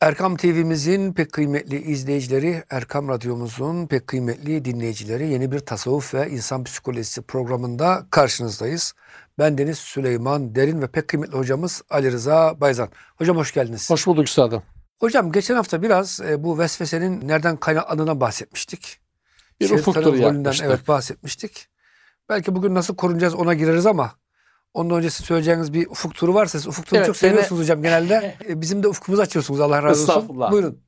Erkam TV'mizin pek kıymetli izleyicileri, Erkam Radyomuzun pek kıymetli dinleyicileri yeni bir tasavvuf ve insan psikolojisi programında karşınızdayız. Ben Deniz Süleyman Derin ve pek kıymetli hocamız Ali Rıza Bayzan. Hocam hoş geldiniz. Hoş bulduk üstadım. Hocam geçen hafta biraz e, bu vesvesenin nereden kaynaklandığına bahsetmiştik. Bir Şeytanın ufuk turu rolünden, yapmıştık. Evet bahsetmiştik. Belki bugün nasıl korunacağız ona gireriz ama ondan öncesi söyleyeceğiniz bir ufuk turu varsa siz ufuk turunu Evet, çok seviyorsunuz hocam genelde. E, Bizim de ufkumuzu açıyorsunuz Allah razı olsun. Estağfurullah. Buyurun.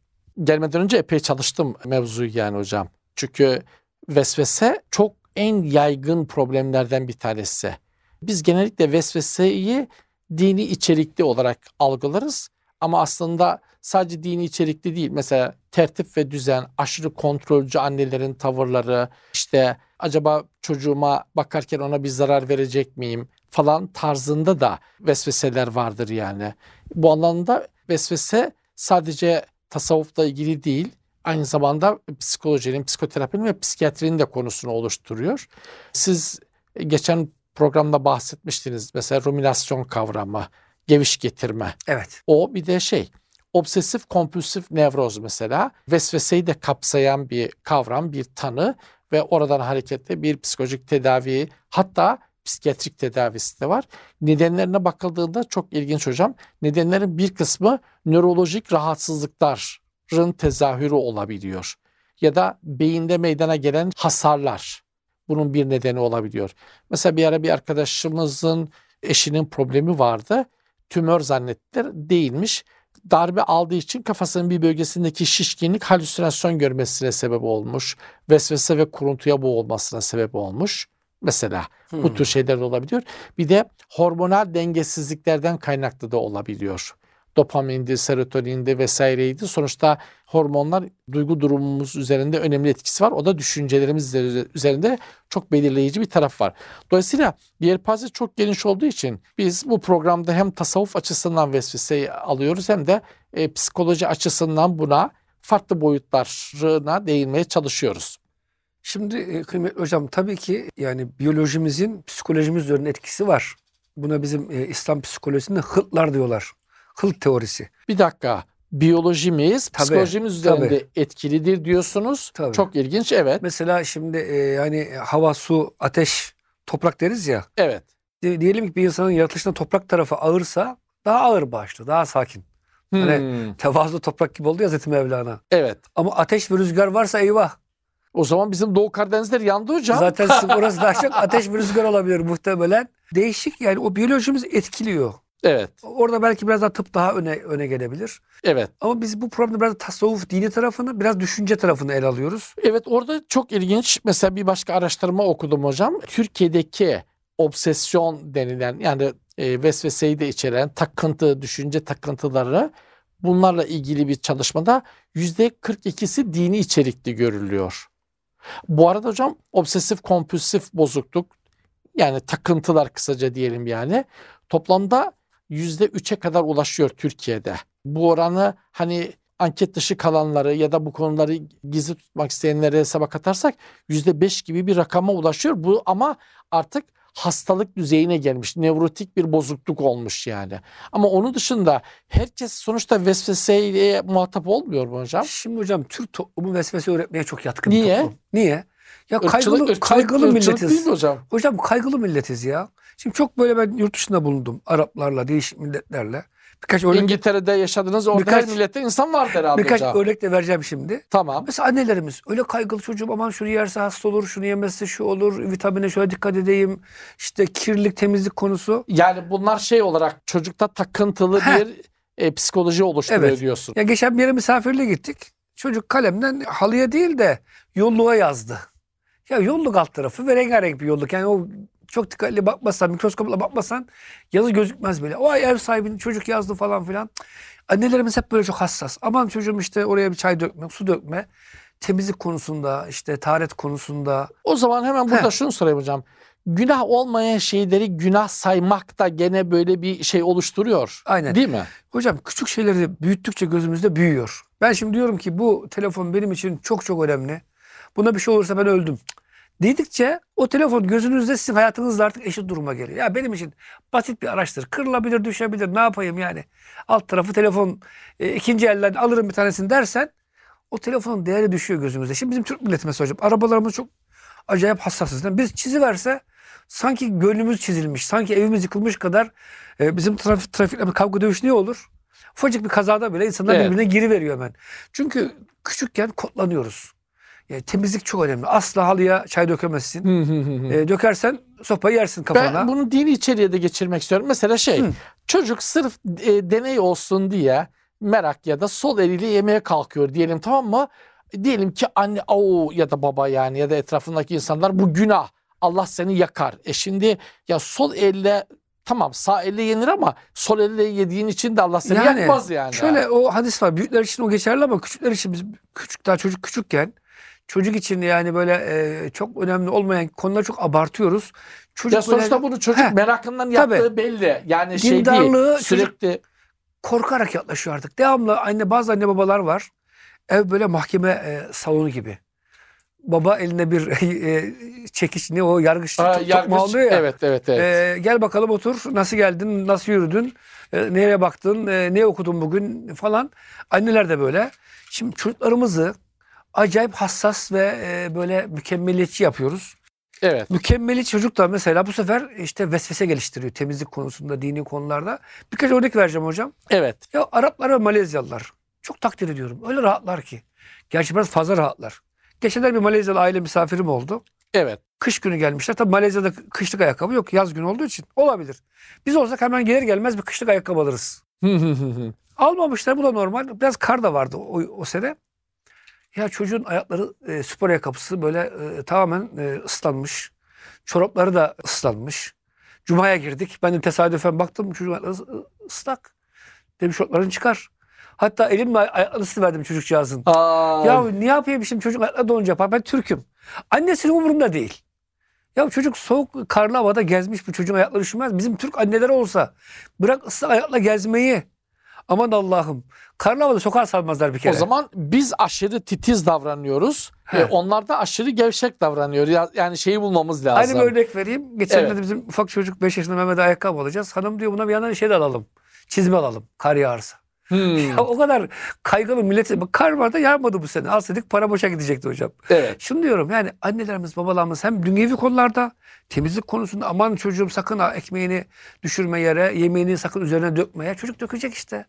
Gelmeden önce epey çalıştım mevzuyu yani hocam. Çünkü vesvese çok en yaygın problemlerden bir tanesi. Biz genellikle vesveseyi dini içerikli olarak algılarız. Ama aslında sadece dini içerikli değil. Mesela tertip ve düzen, aşırı kontrolcü annelerin tavırları, işte acaba çocuğuma bakarken ona bir zarar verecek miyim falan tarzında da vesveseler vardır yani. Bu anlamda vesvese sadece tasavvufla ilgili değil, aynı zamanda psikolojinin, psikoterapinin ve psikiyatrinin de konusunu oluşturuyor. Siz geçen programda bahsetmiştiniz mesela ruminasyon kavramı, geviş getirme. Evet. O bir de şey obsesif kompulsif nevroz mesela vesveseyi de kapsayan bir kavram, bir tanı ve oradan hareketle bir psikolojik tedavi hatta psikiyatrik tedavisi de var. Nedenlerine bakıldığında çok ilginç hocam. Nedenlerin bir kısmı nörolojik rahatsızlıkların tezahürü olabiliyor. Ya da beyinde meydana gelen hasarlar bunun bir nedeni olabiliyor. Mesela bir ara bir arkadaşımızın eşinin problemi vardı. Tümör zannettiler. Değilmiş. Darbe aldığı için kafasının bir bölgesindeki şişkinlik halüsinasyon görmesine sebep olmuş. Vesvese ve kuruntuya boğulmasına sebep olmuş. Mesela bu Hmm. tür şeyler de olabiliyor. Bir de hormonal dengesizliklerden kaynaklı da olabiliyor. Dopamindi, serotonindi vesaireydi. Sonuçta hormonlar duygu durumumuz üzerinde önemli etkisi var. O da düşüncelerimiz üzerinde çok belirleyici bir taraf var. Dolayısıyla yelpaze çok geniş olduğu için biz bu programda hem tasavvuf açısından vesveseyi alıyoruz hem de e, psikoloji açısından buna farklı boyutlarına değinmeye çalışıyoruz. Şimdi e, kıymetli hocam tabii ki yani biyolojimizin psikolojimiz üzerinde etkisi var. Buna bizim e, İslam psikolojisinde hıltlar diyorlar. Hılt teorisi. Bir dakika. Biyolojimiz, Tabii, psikolojimiz üzerinde etkilidir diyorsunuz. Tabii. Çok ilginç. Evet. Mesela şimdi e, yani hava, su, ateş, toprak deriz ya. Evet. Di- diyelim ki bir insanın yaratılışında toprak tarafı ağırsa daha ağır başlı, daha sakin. Hani- Hmm, Tevazu toprak gibi oldu ya Hazreti Mevlana. Evet. Ama ateş ve rüzgar varsa eyvah. O zaman bizim Doğu Karadenizler yandı hocam. Zaten orası daha çok ateş ve rüzgar olabilir muhtemelen. Değişik yani o biyolojimiz etkiliyor. Evet. Orada belki biraz daha tıp daha öne öne gelebilir. Evet. Ama biz bu programda biraz tasavvuf dini tarafını, biraz düşünce tarafını ele alıyoruz. Evet orada çok ilginç. Mesela bir başka araştırma okudum hocam. Türkiye'deki obsesyon denilen yani e, vesveseyi de içeren takıntı, düşünce takıntıları bunlarla ilgili bir çalışmada %42'si dini içerikli görülüyor. Bu arada hocam obsesif kompulsif bozukluk yani takıntılar kısaca diyelim yani toplamda %3'e kadar ulaşıyor Türkiye'de. Bu oranı hani anket dışı kalanları ya da bu konuları gizli tutmak isteyenleri hesaba katarsak %5 gibi bir rakama ulaşıyor. Bu ama artık hastalık düzeyine gelmiş. Nevrotik bir bozukluk olmuş yani. Ama onun dışında herkes sonuçta vesveseyle muhatap olmuyor mu hocam? Şimdi hocam Türk toplumu vesvese öğretmeye çok yatkın Niye? toplum. Niye? Ya kaygılı, ırkçılık, kaygılı ırkçılık değil milletiz. mi hocam? Hocam kaygılı milletiz ya. Şimdi çok böyle ben yurt dışında bulundum. Araplarla, değişik milletlerle. Birkaç örnek, İngiltere'de yaşadınız orada Birkaç- her millette insan vardır herhalde birkaç hocam. örnek de vereceğim şimdi. Tamam. Mesela annelerimiz öyle kaygılı çocuğum aman şunu yerse hasta olur, şunu yemezse şu olur, vitamine şöyle dikkat edeyim. İşte kirlilik, temizlik konusu. Yani bunlar şey olarak çocukta takıntılı Heh. bir e, psikoloji oluşturuyor Evet. diyorsun. Ya geçen bir yere misafirliğe gittik. Çocuk kalemden halıya değil de yolluğa yazdı. Ya yolluk alt tarafı ve rengarenk bir yolluk. Yani o çok dikkatli bakmasan, mikroskopla bakmasan yazı gözükmez böyle. O ev sahibinin çocuk yazdı falan filan. Annelerimiz hep böyle çok hassas. Aman çocuğum işte oraya bir çay dökme, su dökme. Temizlik konusunda, işte taharet konusunda. O zaman hemen burada Heh. şunu sorayım hocam. Günah olmayan şeyleri günah saymak da gene böyle bir şey oluşturuyor. Aynen. Değil mi? Hocam küçük şeyleri büyüttükçe gözümüzde büyüyor. Ben şimdi diyorum ki bu telefon benim için çok çok önemli. Buna bir şey olursa ben öldüm. Dedikçe o telefon gözünüzde sizin hayatınızla artık eşit duruma geliyor. Ya benim için basit bir araçtır. Kırılabilir, düşebilir. Ne yapayım yani? Alt tarafı telefon e, ikinci elden alırım bir tanesini dersen o telefonun değeri düşüyor gözümüzde. Şimdi bizim Türk milleti mesela hocam arabalarımız çok acayip hassasız. Yani biz çiziverse sanki gönlümüz çizilmiş, sanki evimiz yıkılmış kadar e, bizim trafik, trafikle bir kavga dövüş ne olur? Ufacık bir kazada bile insanlar Evet. birbirine giriveriyor hemen. Çünkü küçükken kodlanıyoruz. Yani temizlik çok önemli. Asla halıya çay dökemezsin. E, dökersen sopayı yersin kafana. Ben bunu dini içeriğe de geçirmek istiyorum. Mesela şey Hı. çocuk sırf e, deney olsun diye merak ya da sol eliyle yemeğe kalkıyor diyelim tamam mı? Diyelim ki anne o ya da baba yani ya da etrafındaki insanlar bu günah. Allah seni yakar. E şimdi ya sol elle tamam sağ elle yenir ama sol elle yediğin için de Allah seni Yani yakmaz yani. Şöyle o hadis var. Büyükler için o geçerli ama küçükler için biz küçük daha çocuk küçükken çocuk için yani böyle e, çok önemli olmayan konuları çok abartıyoruz. Çocuk ya sonuçta böyle bunu çocuk Heh, merakından tabii. yaptığı belli. Yani şey değil. Sürekli korkarak yaklaşıyor artık. Devamlı anne bazı anne babalar var. Ev böyle mahkeme e, salonu gibi. Baba eline bir e, çekiç ne o yargıç Aa, yargıç- alıyor ya. Evet evet evet. E, gel bakalım otur. Nasıl geldin? Nasıl yürüdün? E, nereye baktın? E, ne okudun bugün falan. Anneler de böyle. Şimdi çocuklarımızı acayip hassas ve e, böyle mükemmeliyetçi yapıyoruz. evet. Mükemmeli çocuk da mesela bu sefer işte vesvese geliştiriyor temizlik konusunda, dini konularda. Birkaç örnek vereceğim hocam. Evet. Ya Araplar ve Malezyalılar çok takdir ediyorum. Öyle rahatlar ki. Gerçi biraz fazla rahatlar. Geçenler bir Malezyalı aile misafirim oldu. Evet. Kış günü gelmişler. Tabii Malezya'da kışlık ayakkabı yok. Yaz günü olduğu için olabilir. Biz olsak hemen gelir gelmez bir kışlık ayakkabı alırız. Hı hı hı hı. Almamışlar bu da normal. Biraz kar da vardı o, o sene. Ya çocuğun ayakları e, spor ayakkabısı böyle e, tamamen e, ıslanmış. Çorapları da ıslanmış. Cuma'ya girdik. Ben de tesadüfen baktım çocuğun ayakları ıs- ıslak. Dedim şortlarını çıkar. Hatta elimle ay- ayaklarını ısıverdim çocukcağızın. Aa, Ya ne yapayım şimdi çocuk ayakları donacak. Ben Türk'üm. Annesinin umurunda değil. Ya çocuk soğuk karlı havada gezmiş bu çocuğun ayakları üşümez. Bizim Türk anneler olsa bırak ıslak ayakla gezmeyi. Aman Allah'ım. Karlı havada sokağa salmazlar bir kere. o zaman biz aşırı titiz davranıyoruz. E, onlar da aşırı gevşek davranıyor. Ya- Yani şeyi bulmamız lazım. Aynı bir örnek vereyim. Geçen Evet. de bizim ufak çocuk 5 yaşında Mehmet'e ayakkabı alacağız. Hanım diyor buna bir yandan şey de alalım. Çizme alalım. Kar yağarsa. Hmm, Ya o kadar kaygılı millet. Bak kar var da yağmadı bu sene. Alsaydık para boşa gidecekti hocam. Evet. Şunu diyorum yani annelerimiz babalarımız hem dünyevi konularda temizlik konusunda aman çocuğum sakın ha ekmeğini düşürme yere yemeğini sakın üzerine dökmeye çocuk dökecek işte.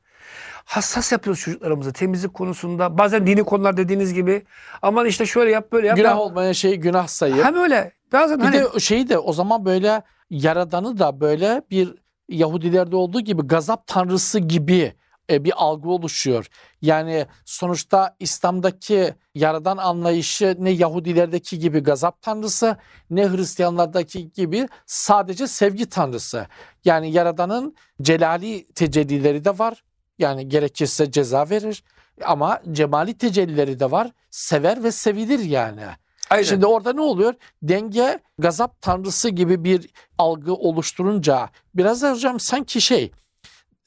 Hassas yapıyoruz çocuklarımızı temizlik konusunda bazen dini konular dediğiniz gibi aman işte şöyle yap böyle yap. Günah Ya- olmayan şeyi günah sayıp. Hem öyle bazen Bir hani de şeyi de o zaman böyle yaradanı da böyle bir Yahudilerde olduğu gibi gazap tanrısı gibi e, bir algı oluşuyor. Yani sonuçta İslam'daki yaradan anlayışı ne Yahudilerdeki gibi gazap tanrısı ne Hristiyanlardaki gibi sadece sevgi tanrısı. Yani yaradanın celali tecellileri de var. Yani gerekirse ceza verir ama cemali tecellileri de var. Sever ve sevilir yani. Aynen. Şimdi orada ne oluyor? Denge gazap tanrısı gibi bir algı oluşturunca biraz da hocam sanki şey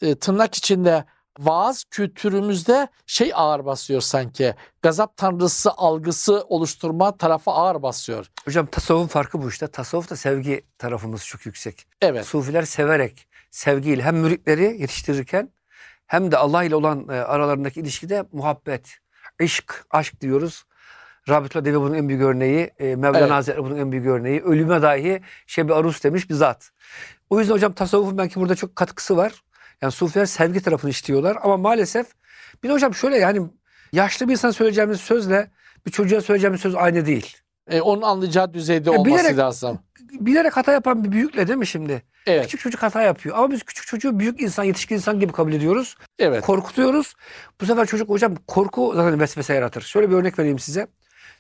e, tırnak içinde vaaz kültürümüzde şey ağır basıyor sanki. Gazap tanrısı algısı oluşturma tarafı ağır basıyor. hocam tasavvufun farkı bu işte. Tasavvuf da sevgi tarafımız çok yüksek. Evet. Sufiler severek, sevgiyle hem müritleri yetiştirirken hem de Allah ile olan e, aralarındaki ilişkide muhabbet, aşk, aşk diyoruz. Rabitullah Devi bunun en büyük örneği, e, Mevlana Evet. Hazretleri bunun en büyük örneği. Ölüme dahi şebi arus demiş bir zat. O yüzden hocam tasavvufun belki burada çok katkısı var. Yani Sufiler sevgi tarafını işliyorlar ama maalesef bir de hocam şöyle yani yaşlı bir insan söyleyeceğimiz sözle bir çocuğa söyleyeceğimiz söz aynı değil. E, onun anlayacağı düzeyde E, olması bilerek- lazım. Bilerek hata yapan bir büyükle değil mi şimdi? Evet. Küçük çocuk hata yapıyor. Ama biz küçük çocuğu büyük insan, yetişkin insan gibi kabul ediyoruz. Evet. Korkutuyoruz. Bu sefer çocuk hocam korku zaten vesvese yaratır. Şöyle bir örnek vereyim size.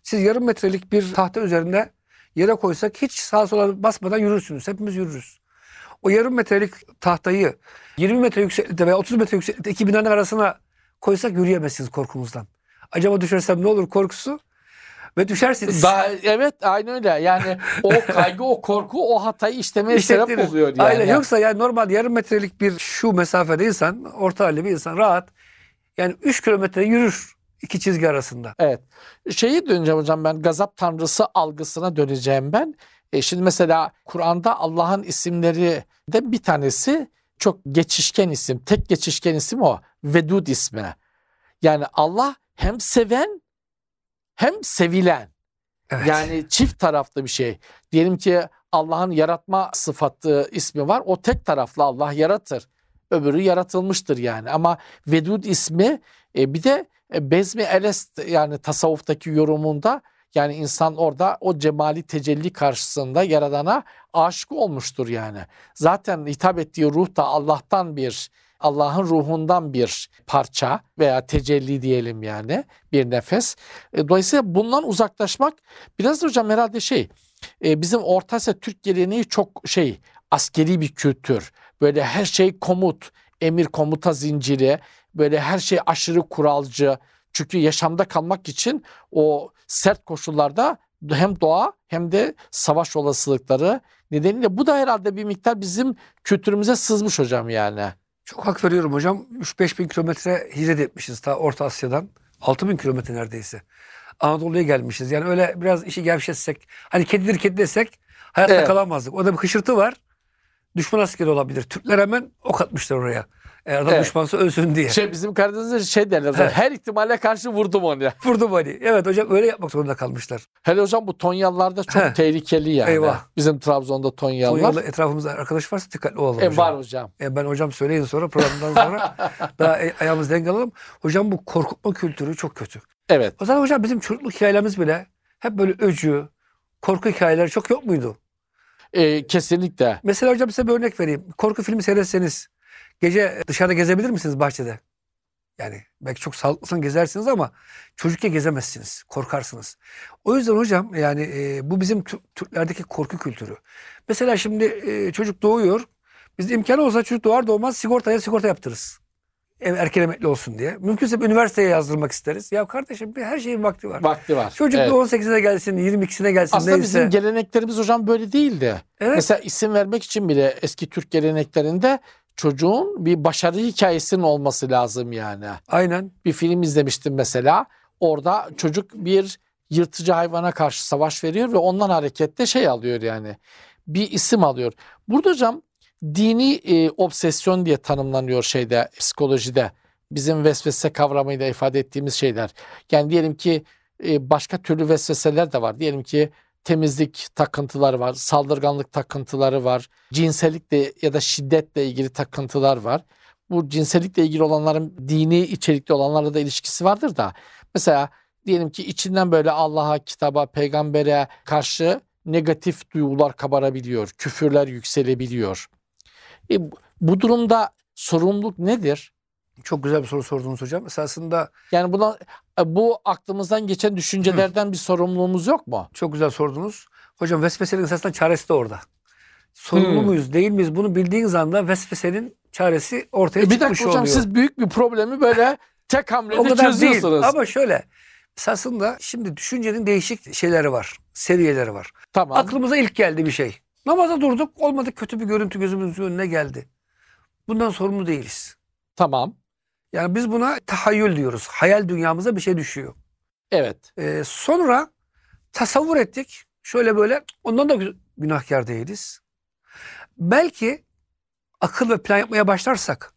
Siz yarım metrelik bir tahta üzerinde yere koysak hiç sağa sola basmadan yürürsünüz. Hepimiz yürürüz. O yarım metrelik tahtayı 20 metre yükseklikte veya 30 metre yükseklikte iki binanın arasına koysak yürüyemezsiniz korkumuzdan. Acaba düşersem ne olur korkusu? Ve düşersiniz. Daha, evet aynı öyle. Yani o kaygı, o korku o hatayı işlemeye sebep İşlettirir. oluyor yani. Aynen. Yoksa yani normal yarım metrelik bir şu mesafede insan, orta halli bir insan rahat yani 3 kilometre yürür. İki çizgi arasında. Evet. Şeyi döneceğim hocam ben gazap tanrısı algısına döneceğim ben. E şimdi mesela Kur'an'da Allah'ın isimleri de bir tanesi çok geçişken isim. Tek geçişken isim o. Vedud ismi. Yani Allah hem seven hem sevilen. Evet. Yani çift taraflı bir şey. Diyelim ki Allah'ın yaratma sıfatı ismi var. O tek taraflı Allah yaratır. Öbürü yaratılmıştır yani. Ama Vedud ismi e, bir de Bezmi Elest yani tasavvuftaki yorumunda yani insan orada o cemali tecelli karşısında yaradana aşık olmuştur yani. Zaten hitap ettiği ruh da Allah'tan bir Allah'ın ruhundan bir parça veya tecelli diyelim yani bir nefes. E, Dolayısıyla bundan uzaklaşmak biraz da hocam herhalde şey e, bizim Orta Asya Türk geleneği çok şey askeri bir kültür. Böyle her şey komut, emir komuta zinciri, böyle her şey aşırı kuralcı. Çünkü yaşamda kalmak için o sert koşullarda hem doğa hem de savaş olasılıkları nedeniyle bu da herhalde bir miktar bizim kültürümüze sızmış hocam yani. Çok hak veriyorum hocam. 3-5 bin kilometre hicret etmişiz ta Orta Asya'dan. 6 bin kilometre neredeyse. Anadolu'ya gelmişiz. Yani öyle biraz işi gevşetsek, hani kedidir kedi desek hayatta Evet. kalamazdık. Orada bir hışırtı var. Düşman askeri olabilir. Türkler hemen ok atmışlar oraya. Eğer adam Evet. düşmansa ölsün diye. Şey bizim Karadeniz'de şey derler Evet. her ihtimale karşı vurdum onu. ya. Vurdum hani. Evet hocam öyle yapmak zorunda kalmışlar. Hele hocam bu Tonyallarda çok Heh. tehlikeli yani. Eyvah. Bizim Trabzon'da Tonyallar. Konyalı etrafımızda arkadaş varsa dikkatli olalım E, hocam. var hocam. E, ben hocam söyleyin sonra programdan sonra daha e- ayağımızı denk alalım. Hocam bu korkutma kültürü çok kötü. Evet. O zaman hocam bizim çocukluk hikayelerimiz bile hep böyle öcü, korku hikayeleri çok yok muydu? E, kesinlikle. Mesela hocam size bir örnek vereyim. Korku filmi seyretseniz gece dışarıda gezebilir misiniz bahçede? Yani belki çok sağlıklısın gezersiniz ama çocukken gezemezsiniz. Korkarsınız. O yüzden hocam yani e, bu bizim Tü- Türklerdeki korku kültürü. Mesela şimdi e, çocuk doğuyor. Bizde imkanı olsa çocuk doğar doğmaz sigortaya sigorta yaptırırız. Ev erken emekli olsun diye. Mümkünse üniversiteye yazdırmak isteriz. Ya kardeşim bir her şeyin vakti var. Vakti var. Çocuk Evet. 18'ine gelsin, 22'sine gelsin Aslında neyse. bizim geleneklerimiz hocam böyle değildi. evet. Mesela isim vermek için bile eski Türk geleneklerinde çocuğun bir başarı hikayesinin olması lazım yani. Aynen. Bir film izlemiştim mesela. Orada çocuk bir yırtıcı hayvana karşı savaş veriyor ve ondan hareketle şey alıyor yani. Bir isim alıyor. Burada hocam dini e, obsesyon diye tanımlanıyor şeyde psikolojide. Bizim vesvese kavramıyla ifade ettiğimiz şeyler. Yani diyelim ki e, başka türlü vesveseler de var. Diyelim ki temizlik takıntıları var, saldırganlık takıntıları var, cinsellikle ya da şiddetle ilgili takıntılar var. Bu cinsellikle ilgili olanların dini içerikli olanlarla da ilişkisi vardır da. Mesela diyelim ki içinden böyle Allah'a, kitaba, peygambere karşı negatif duygular kabarabiliyor, küfürler yükselebiliyor. E, bu- durumda sorumluluk nedir? Çok güzel bir soru sordunuz hocam. Esasında Yani buna e, bu aklımızdan geçen düşüncelerden bir sorumluluğumuz yok mu? çok güzel sordunuz. Hocam vesvesenin esasında çaresi de orada. Sorumlu Hmm. muyuz değil miyiz? Bunu bildiğiniz anda vesvesenin çaresi ortaya E, bir çıkmış dakika hocam oluyor. siz büyük bir problemi böyle tek o hamlede kadar değil. çözüyorsunuz. Ama şöyle esasında şimdi düşüncenin değişik şeyleri var. Seviyeleri var. Tamam. Aklımıza ilk geldi bir şey. Namaza durduk olmadı kötü bir görüntü gözümüzün önüne geldi. Bundan sorumlu değiliz. Tamam. Yani biz buna tahayyül diyoruz. Hayal dünyamıza bir şey düşüyor. Evet. Ee, sonra tasavvur ettik. Şöyle böyle ondan da gü- günahkar değiliz. Belki akıl ve plan yapmaya başlarsak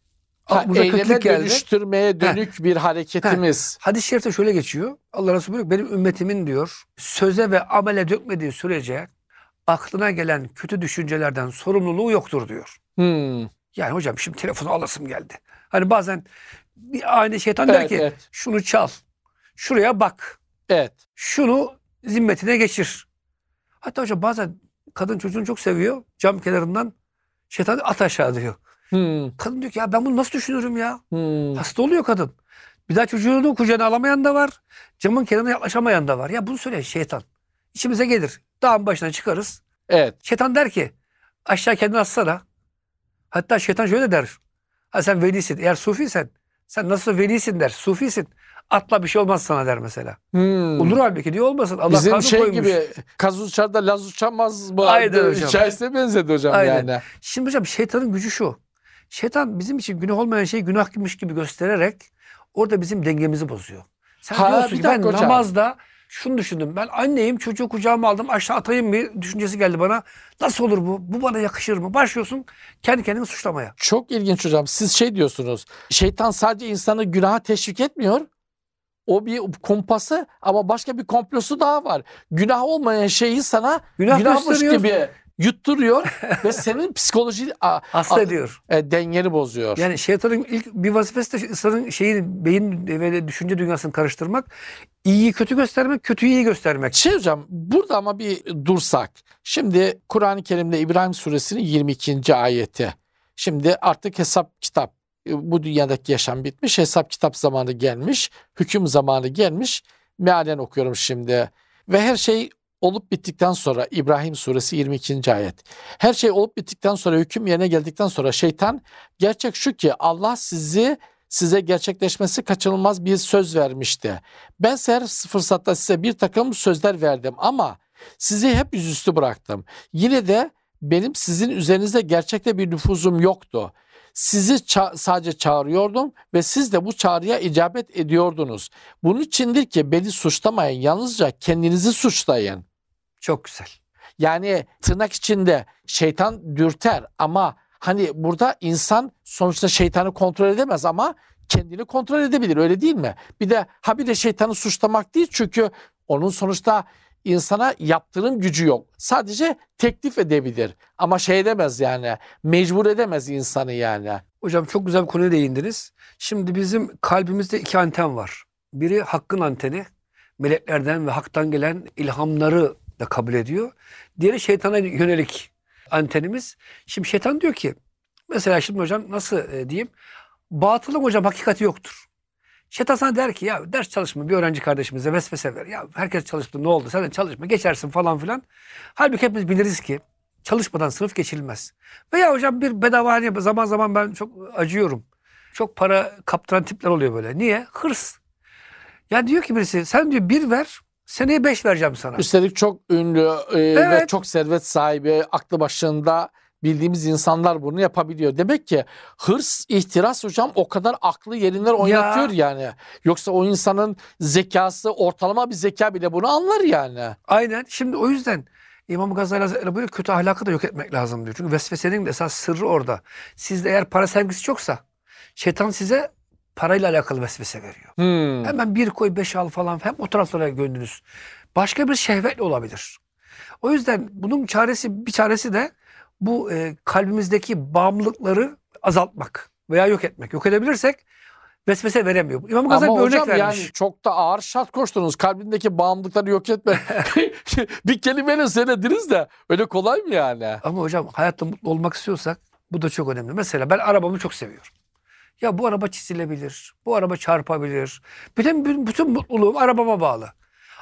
aklımıza kötülük geldi. dönüştürmeye dönük bir hareketimiz. Hadis-i şerifte şöyle geçiyor. Allah Resulü diyor benim ümmetimin diyor söze ve amele dökmediği sürece aklına gelen kötü düşüncelerden sorumluluğu yoktur diyor. Hmm. Yani hocam şimdi telefonu alasım geldi. Hani bazen bir aynı şeytan der Evet, ki evet. şunu çal. Şuraya bak. Evet. şunu zimmetine geçir. Hatta hocam bazen kadın çocuğunu çok seviyor. Cam kenarından şeytan at aşağı diyor. Hmm. Kadın diyor ki ya ben bunu nasıl düşünürüm ya? Hmm. Hasta oluyor kadın. Bir daha çocuğunu kucağına alamayan da var. Camın kenarına yaklaşamayan da var. Ya bunu söyleyen şeytan. İçimize gelir. Dağın başına çıkarız. Evet. Şeytan der ki aşağı kendini atsana. Hatta şeytan şöyle der. Ha sen velisin. Eğer sufiysen sen nasıl velisin der. Sufisin. Atla bir şey olmaz sana der mesela. Hmm. Olur halbuki diyor olmasın. Allah Bizim şey koymuş. gibi kaz uçar da laz uçamaz mı? Aynen hocam. Hikayesine benzedi hocam Aynen. yani. Şimdi hocam şeytanın gücü şu. Şeytan bizim için günah olmayan şeyi günahmış gibi göstererek orada bizim dengemizi bozuyor. Sen Ha, diyorsun ki ben hocam. namazda şunu düşündüm. Ben anneyim çocuğu kucağıma aldım aşağı atayım bir düşüncesi geldi bana. Nasıl olur bu? Bu bana yakışır mı? Başlıyorsun kendi kendini suçlamaya. Çok ilginç hocam. Siz şey diyorsunuz. Şeytan sadece insanı günaha teşvik etmiyor. O bir kumpası ama başka bir komplosu daha var. Günah olmayan şeyi sana Günah günahmış gibi yutturuyor ve senin psikoloji a- Hasta a- ediyor. e, dengeni bozuyor. Yani şeytanın ilk bir vazifesi de insanın şeyin beyin ve düşünce dünyasını karıştırmak. İyiyi kötü göstermek, kötüyü iyi göstermek. Şey hocam burada ama bir dursak. Şimdi Kur'an-ı Kerim'de İbrahim suresinin 22. ayeti. Şimdi artık hesap kitap e, bu dünyadaki yaşam bitmiş. Hesap kitap zamanı gelmiş. Hüküm zamanı gelmiş. Mealen okuyorum şimdi. Ve her şey olup bittikten sonra İbrahim suresi 22. ayet. Her şey olup bittikten sonra hüküm yerine geldikten sonra şeytan gerçek şu ki Allah sizi size gerçekleşmesi kaçınılmaz bir söz vermişti. Ben her fırsatta size bir takım sözler verdim ama sizi hep yüzüstü bıraktım. Yine de benim sizin üzerinizde gerçekte bir nüfuzum yoktu. Sizi ça- sadece çağırıyordum ve siz de bu çağrıya icabet ediyordunuz. Bunun içindir ki beni suçlamayın, yalnızca kendinizi suçlayın. Çok güzel. Yani tırnak içinde şeytan dürter ama hani burada insan sonuçta şeytanı kontrol edemez ama kendini kontrol edebilir öyle değil mi? Bir de ha bir de şeytanı suçlamak değil çünkü onun sonuçta insana yaptırım gücü yok. Sadece teklif edebilir ama şey edemez yani mecbur edemez insanı yani. Hocam çok güzel bir konuya değindiniz. Şimdi bizim kalbimizde iki anten var. Biri hakkın anteni. Meleklerden ve haktan gelen ilhamları da kabul ediyor. Diğeri şeytana yönelik antenimiz. Şimdi şeytan diyor ki mesela şimdi hocam nasıl e, diyeyim? Batılın hocam hakikati yoktur. Şeytan sana der ki ya ders çalışma bir öğrenci kardeşimize vesvese ver. Ya herkes çalıştı ne oldu sen de çalışma geçersin falan filan. Halbuki hepimiz biliriz ki çalışmadan sınıf geçilmez. Veya hocam bir bedava hani zaman zaman ben çok acıyorum. Çok para kaptıran tipler oluyor böyle. Niye? Hırs. Ya diyor ki birisi sen diyor bir ver seneye beş vereceğim sana. Üstelik çok ünlü e, ve Evet. çok servet sahibi, aklı başında bildiğimiz insanlar bunu yapabiliyor. Demek ki hırs, ihtiras hocam o kadar aklı yerinden oynatıyor yani. Yoksa o insanın zekası, ortalama bir zeka bile bunu anlar yani. Aynen. Şimdi o yüzden İmam Gazali Hazretleri buyuruyor kötü ahlakı da yok etmek lazım diyor. Çünkü vesvesenin de esas sırrı orada. Sizde eğer para sevgisi çoksa şeytan size parayla alakalı vesvese veriyor. Hmm. Hemen bir koy beş al falan hem o taraflara gönlünüz. Başka bir şehvetle olabilir. O yüzden bunun çaresi bir çaresi de bu e, kalbimizdeki bağımlılıkları azaltmak veya yok etmek. Yok edebilirsek vesvese veremiyor. İmam Gazali bir örnek hocam vermiş. yani çok da ağır şart koştunuz. Kalbindeki bağımlılıkları yok etme. bir kelimeyle söylediniz de öyle kolay mı yani? Ama hocam hayatta mutlu olmak istiyorsak bu da çok önemli. Mesela ben arabamı çok seviyorum. Ya bu araba çizilebilir, bu araba çarpabilir. Bütün, bütün mutluluğum arabama bağlı.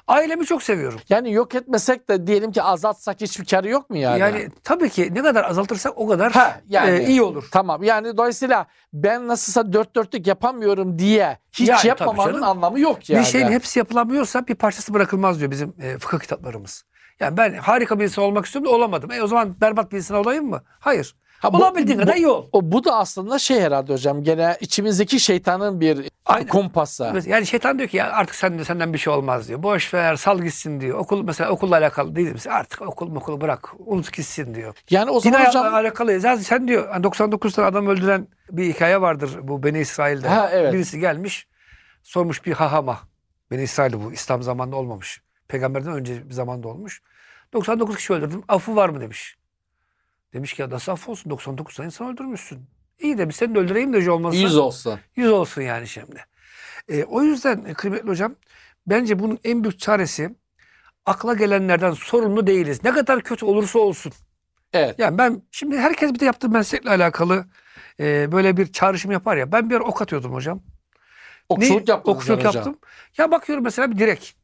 Ailemi çok seviyorum. Yani yok etmesek de diyelim ki azaltsak hiçbir karı yok mu yani? Yani, tabii ki ne kadar azaltırsak o kadar Ha, yani. e, iyi olur. Tamam yani dolayısıyla ben nasılsa dört dörtlük yapamıyorum diye hiç Yani yapmamanın anlamı yok yani. Bir şeyin hepsi yapılamıyorsa bir parçası bırakılmaz diyor bizim e, fıkıh kitaplarımız. Yani ben harika bir insan olmak istiyorum da olamadım. E o zaman berbat bir insan olayım mı? Hayır. Ha, Olabildiğin bu- kadar iyi ol. O, bu da aslında şey herhalde hocam gene içimizdeki şeytanın bir Aynen. kumpası. Yani şeytan diyor ki ya artık sen, senden bir şey olmaz diyor. Boş ver sal gitsin diyor. Okul mesela okulla alakalı değil mi? Artık okul okulu bırak unut gitsin diyor. Yani o zaman hayatla hocam alakalı. Zaten sen diyor hani 99 tane adam öldüren bir hikaye vardır bu Beni İsrail'de. Ha, evet. Birisi gelmiş sormuş bir hahama. Beni İsrail'de bu İslam zamanında olmamış. Peygamberden önce bir zamanda olmuş. 99 kişi öldürdüm. Affı var mı demiş. Demiş ki ya nasıl affı olsun? 99 tane insan öldürmüşsün. İyi demiş seni de öldüreyim de olmazsa. yüz olsun. Yüz olsun yani şimdi. E, o yüzden e, kıymetli hocam bence bunun en büyük çaresi akla gelenlerden sorumlu değiliz. Ne kadar kötü olursa olsun. Evet. Yani ben şimdi herkes bir de yaptığı meslekle alakalı e, böyle bir çağrışım yapar ya. Ben bir ara ok atıyordum hocam. Okçuluk yaptınız Okçuluk hocam. yaptım. Ya bakıyorum mesela bir direk.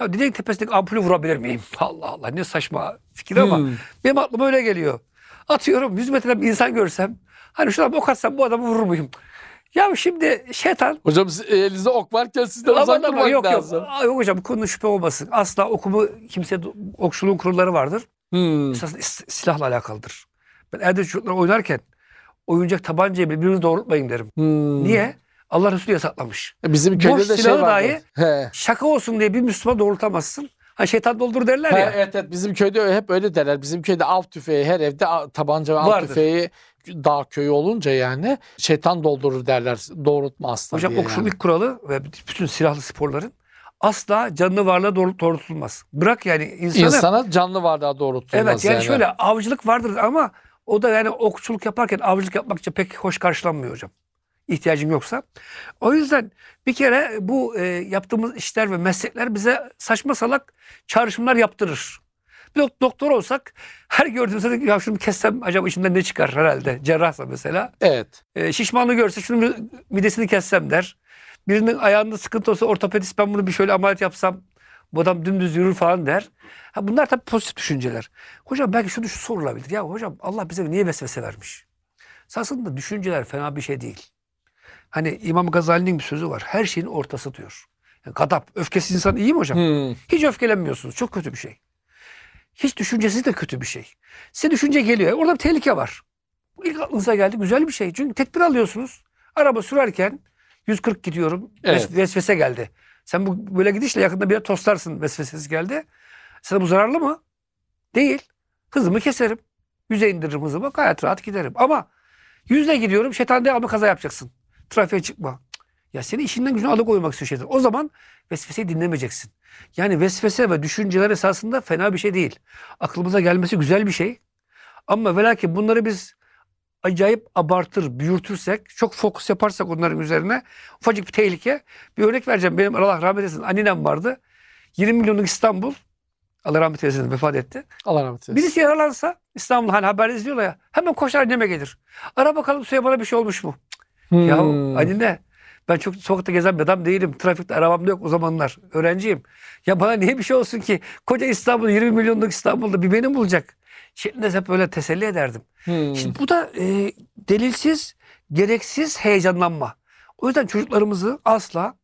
Ya direğin tepesindeki ampulü vurabilir miyim? Allah Allah ne saçma fikir ama Hmm. benim aklıma öyle geliyor. Atıyorum 100 metreden bir insan görsem hani şuna ok atsam bu adamı vurur muyum? Ya şimdi şeytan Hocam siz- elinizde ok varken sizden uzak durmak yok lazım. yok. Aa, yok hocam bu konuda şüphe olmasın. Asla okumu kimse okçuluğun kurulları vardır. Hmm. Silahla alakalıdır. Ben evde çocuklar oynarken oyuncak tabancayı birbirinizi doğrultmayın derim. Hmm. Niye? Allah Resulü yasaklamış. Bizim köyde Boş de şey silahı vardı. He. Şaka olsun diye bir Müslüman doğrultamazsın. Ha şeytan doldur derler Ha, ya. evet evet bizim köyde hep öyle derler. Bizim köyde av tüfeği her evde tabanca ve av Vardır. tüfeği dağ köyü olunca yani şeytan doldurur derler. Doğrultma asla Hocam diye okçuluk yani. ilk kuralı ve bütün silahlı sporların asla canlı varlığa doğru, doğrultulmaz. Bırak yani insanı. İnsana canlı varlığa doğrultulmaz evet yani, yani. şöyle avcılık vardır ama o da yani okçuluk yaparken avcılık yapmakça pek hoş karşılanmıyor hocam. İhtiyacın yoksa. O yüzden bir kere bu e, yaptığımız işler ve meslekler bize saçma salak çağrışımlar yaptırır. Bir dok- doktor olsak her gördüğümüzde de, ya şunu kessem acaba içinden ne çıkar herhalde. Cerrahsa mesela. Evet. E, şişmanlığı görse şunu midesini kessem der. Birinin ayağında sıkıntı olsa ortopedist ben bunu bir şöyle ameliyat yapsam bu adam dümdüz yürür falan der. Ha, bunlar tabii pozitif düşünceler. Hocam belki şu, şu sorulabilir. Ya hocam Allah bize niye vesvese vermiş? Aslında düşünceler fena bir şey değil. Hani İmam Gazali'nin bir sözü var. Her şeyin ortası diyor. Yani gadap, öfkesiz insan iyi mi hocam? Hmm. Hiç öfkelenmiyorsunuz. Çok kötü bir şey. Hiç düşüncesiz de kötü bir şey. Size düşünce geliyor. Orada bir tehlike var. İlk aklınıza geldi. Güzel bir şey. Çünkü tedbir alıyorsunuz. Araba sürerken 140 gidiyorum. Evet. Ves- vesvese geldi. Sen bu böyle gidişle yakında bir yere toslarsın vesvesesiz geldi. Sana bu zararlı mı? Değil. Hızımı keserim. Yüze indiririm hızımı. Gayet rahat giderim. Ama yüzle gidiyorum. Şeytan devamlı kaza yapacaksın. Trafiğe çıkma. Ya seni işinden gücüne alıkoymak istiyor şeytan. O zaman vesveseyi dinlemeyeceksin. Yani vesvese ve düşünceler esasında fena bir şey değil. Aklımıza gelmesi güzel bir şey. Ama ve lakin bunları biz acayip abartır, büyütürsek, çok fokus yaparsak onların üzerine ufacık bir tehlike. Bir örnek vereceğim. Benim Allah rahmet eylesin annem vardı. 20 milyonluk İstanbul. Allah rahmet eylesin vefat etti. Allah rahmet eylesin. Birisi yaralansa İstanbul hani haber izliyorlar ya hemen koşar anneme gelir. Ara bakalım suya bana bir şey olmuş mu? Ya Hmm. anne ben çok sokakta gezen bir adam değilim. Trafikte arabam da yok o zamanlar. Öğrenciyim. Ya bana niye bir şey olsun ki? Koca İstanbul 20 milyonluk İstanbul'da bir benim bulacak. Şeklinde hep böyle teselli ederdim. Hmm. Şimdi bu da e, delilsiz, gereksiz heyecanlanma. O yüzden çocuklarımızı asla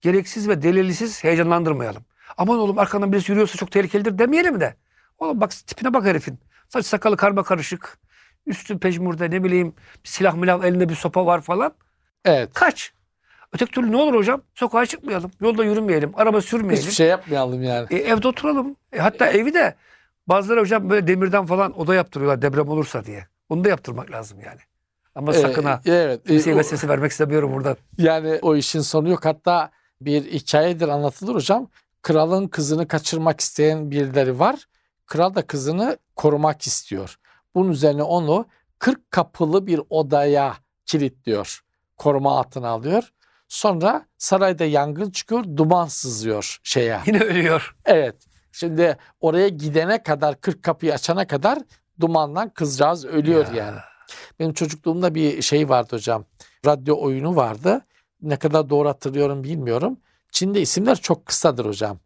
gereksiz ve delilsiz heyecanlandırmayalım. Aman oğlum arkandan birisi yürüyorsa çok tehlikelidir demeyelim de. Oğlum bak tipine bak herifin. Saç sakalı karma karışık. Üstü pejmurde ne bileyim silah milah elinde bir sopa var falan. Evet. Kaç. Öteki türlü ne olur hocam? Sokağa çıkmayalım. Yolda yürümeyelim. Araba sürmeyelim. Hiçbir şey yapmayalım yani. E, evde oturalım. E, hatta evi de bazıları hocam böyle demirden falan oda yaptırıyorlar deprem olursa diye. Onu da yaptırmak lazım yani. Ama sakın ha. Ee, evet. Kimseye Ee, vesvese vermek istemiyorum buradan. Yani o işin sonu yok. Hatta bir hikayedir anlatılır hocam. Kralın kızını kaçırmak isteyen birileri var. Kral da kızını korumak istiyor. Bunun üzerine onu 40 kapılı bir odaya kilitliyor. Koruma altına alıyor. Sonra sarayda yangın çıkıyor, duman sızıyor şeye. Yine ölüyor. Evet. Şimdi oraya gidene kadar 40 kapıyı açana kadar dumandan kızcağız ölüyor Ya. yani. Benim çocukluğumda bir şey vardı hocam. Radyo oyunu vardı. Ne kadar doğru hatırlıyorum bilmiyorum. Çin'de isimler çok kısadır hocam.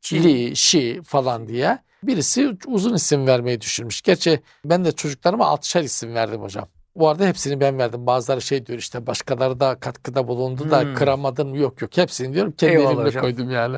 Çin. Li, Şi falan diye. Birisi uzun isim vermeyi düşünmüş. Gerçi ben de çocuklarıma altışar isim verdim hocam. Bu arada hepsini ben verdim. Bazıları şey diyor işte başkaları da katkıda bulundu da Hmm. kıramadın mı? Yok yok hepsini diyorum. Kendi Eyvallah elimle hocam. koydum yani.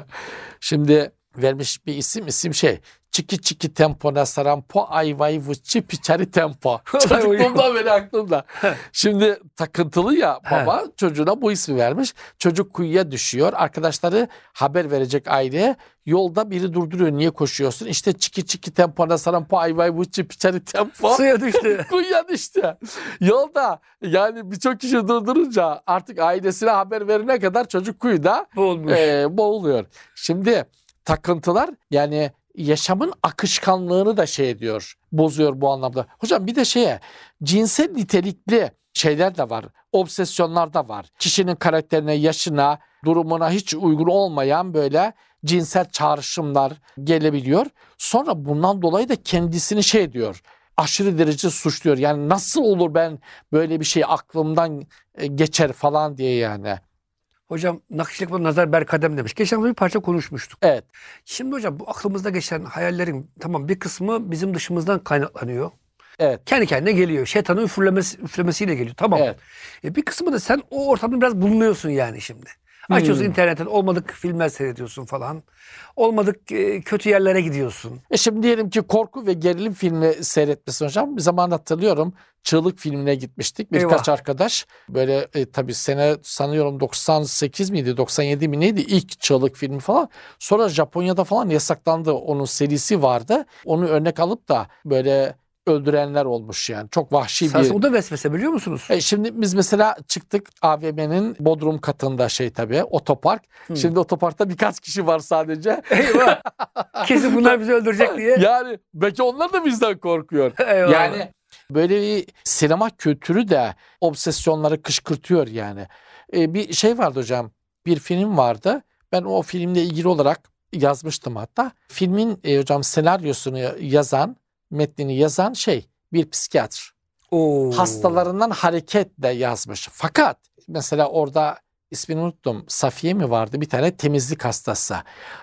Şimdi vermiş bir isim isim şey. Çiki çiki tempo nasarampo ayvay vıçı piçari tempo. Çocukluğumdan beri aklımda. Şimdi takıntılı ya baba çocuğuna bu ismi vermiş. Çocuk kuyuya düşüyor. Arkadaşları haber verecek aileye. Yolda biri durduruyor. Niye koşuyorsun? İşte çiki çiki tempo nasarampo ayvay vıçı piçari tempo. Suya düştü. Kuyuya düştü. Yolda yani birçok kişi durdurunca artık ailesine haber verene kadar çocuk kuyuda Boğulmuş. e, boğuluyor. Şimdi takıntılar yani yaşamın akışkanlığını da şey ediyor, bozuyor bu anlamda. Hocam bir de şeye cinsel nitelikli şeyler de var. Obsesyonlar da var. Kişinin karakterine, yaşına, durumuna hiç uygun olmayan böyle cinsel çağrışımlar gelebiliyor. Sonra bundan dolayı da kendisini şey ediyor. Aşırı derece suçluyor. Yani nasıl olur ben böyle bir şey aklımdan e, geçer falan diye yani. Hocam nakışlık ve nazar berkadem demiş. Geçen hafta bir parça konuşmuştuk. Evet. Şimdi hocam bu aklımızda geçen hayallerin tamam bir kısmı bizim dışımızdan kaynaklanıyor. Evet. Kendi kendine geliyor. Şeytanın üfürlemesi, üflemesiyle geliyor. Tamam. Evet. E bir kısmı da sen o ortamda biraz bulunuyorsun yani şimdi. Açıyorsun Hmm. internetten olmadık filmler seyrediyorsun falan. Olmadık e, kötü yerlere gidiyorsun. E şimdi diyelim ki korku ve gerilim filmi seyretmesin hocam. Bir zaman hatırlıyorum Çığlık filmine gitmiştik. Birkaç Eyvah. arkadaş böyle e, tabii sene sanıyorum 98 miydi 97 mi neydi ilk Çığlık filmi falan. Sonra Japonya'da falan yasaklandı. Onun serisi vardı. Onu örnek alıp da böyle öldürenler olmuş yani. Çok vahşi Sen bir... o da vesvese biliyor musunuz? E şimdi biz mesela çıktık AVM'nin bodrum katında şey tabii otopark. Hmm. Şimdi otoparkta birkaç kişi var sadece. Eyvah. Kesin bunlar bizi öldürecek diye. Yani belki onlar da bizden korkuyor. Eyvah. Yani böyle bir sinema kültürü de obsesyonları kışkırtıyor yani. Ee, bir şey vardı hocam. Bir film vardı. Ben o filmle ilgili olarak yazmıştım hatta. Filmin e, hocam senaryosunu yazan, metnini yazan şey bir psikiyatr. Oo. Hastalarından hareketle yazmış. Fakat mesela orada ismini unuttum. Safiye mi vardı? Bir tane temizlik hastası.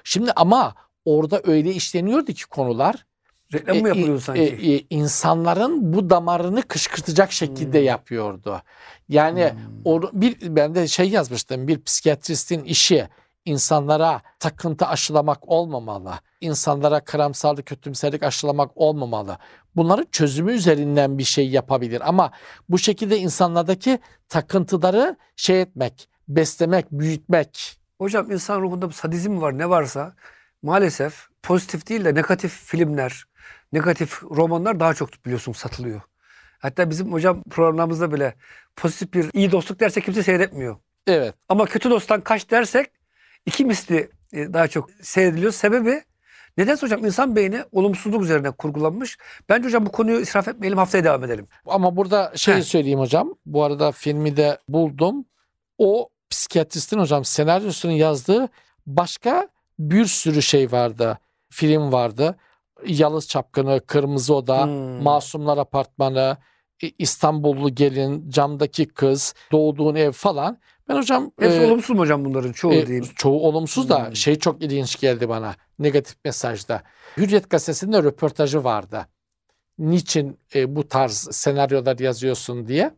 Şimdi ama orada öyle işleniyordu ki konular Reklam mı yapılıyordu e, sanki? e, e, insanların bu damarını kışkırtacak şekilde Hmm. yapıyordu. Yani Hmm. or, bir ben de şey yazmıştım. Bir psikiyatristin işi insanlara takıntı aşılamak olmamalı. İnsanlara karamsarlık, kötümserlik aşılamak olmamalı. Bunların çözümü üzerinden bir şey yapabilir ama bu şekilde insanlardaki takıntıları şey etmek, beslemek, büyütmek. Hocam insan ruhunda bir sadizm var ne varsa maalesef pozitif değil de negatif filmler, negatif romanlar daha çok biliyorsun satılıyor. Hatta bizim hocam programlarımızda bile pozitif bir iyi dostluk derse kimse seyretmiyor. Evet. Ama kötü dosttan kaç dersek iki misli e, daha çok seyrediliyor. Sebebi nedense hocam insan beyni olumsuzluk üzerine kurgulanmış. Bence hocam bu konuyu israf etmeyelim haftaya devam edelim. Ama burada şey söyleyeyim hocam. Bu arada filmi de buldum. O psikiyatristin hocam senaryosunu yazdığı başka bir sürü şey vardı. Film vardı. Yalız Çapkını, Kırmızı Oda, Hmm. Masumlar Apartmanı, İstanbullu Gelin, Camdaki Kız, Doğduğun Ev falan. Ben hocam Hepsi e, olumsuz mu hocam bunların çoğu e, diyeyim. çoğu olumsuz da Hmm. şey çok ilginç geldi bana. Negatif mesajda. Hürriyet gazetesinde röportajı vardı. Niçin e, bu tarz senaryolar yazıyorsun diye.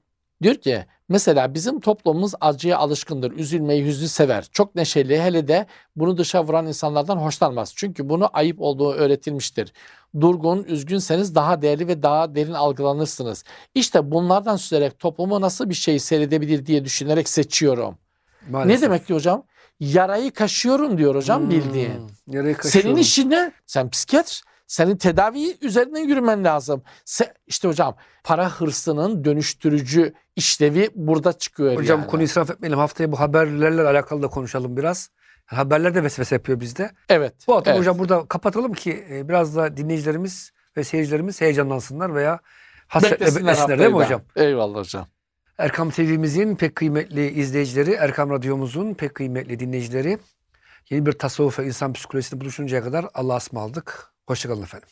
Diyor ki mesela bizim toplumumuz acıya alışkındır. Üzülmeyi, hüznü sever. Çok neşeli hele de bunu dışa vuran insanlardan hoşlanmaz. Çünkü bunu ayıp olduğu öğretilmiştir. Durgun, üzgünseniz daha değerli ve daha derin algılanırsınız. İşte bunlardan süzerek toplumu nasıl bir şey seyredebilir diye düşünerek seçiyorum. Maalesef. Ne demek ki hocam? Yarayı kaşıyorum diyor hocam Hmm, bildiğin. yarayı Senin kaşıyorum. işin ne? Sen psikiyatr. Senin tedavi üzerinden yürümen lazım. Se, işte hocam para hırsının dönüştürücü işlevi burada çıkıyor Hocam yani. konu israf etmeyelim. Haftaya bu haberlerle alakalı da konuşalım biraz. Haberler de vesvese yapıyor bizde. Evet. Bu hafta evet. hocam burada kapatalım ki e, biraz da dinleyicilerimiz ve seyircilerimiz heyecanlansınlar veya hasretle Beklesinler beklesinler değil mi hocam? Eyvallah hocam. Erkam TV'mizin pek kıymetli izleyicileri, Erkam Radyomuzun pek kıymetli dinleyicileri. Yeni bir tasavvuf ve insan psikolojisinde buluşuncaya kadar Allah'a ısmarladık. Hoşçakalın efendim.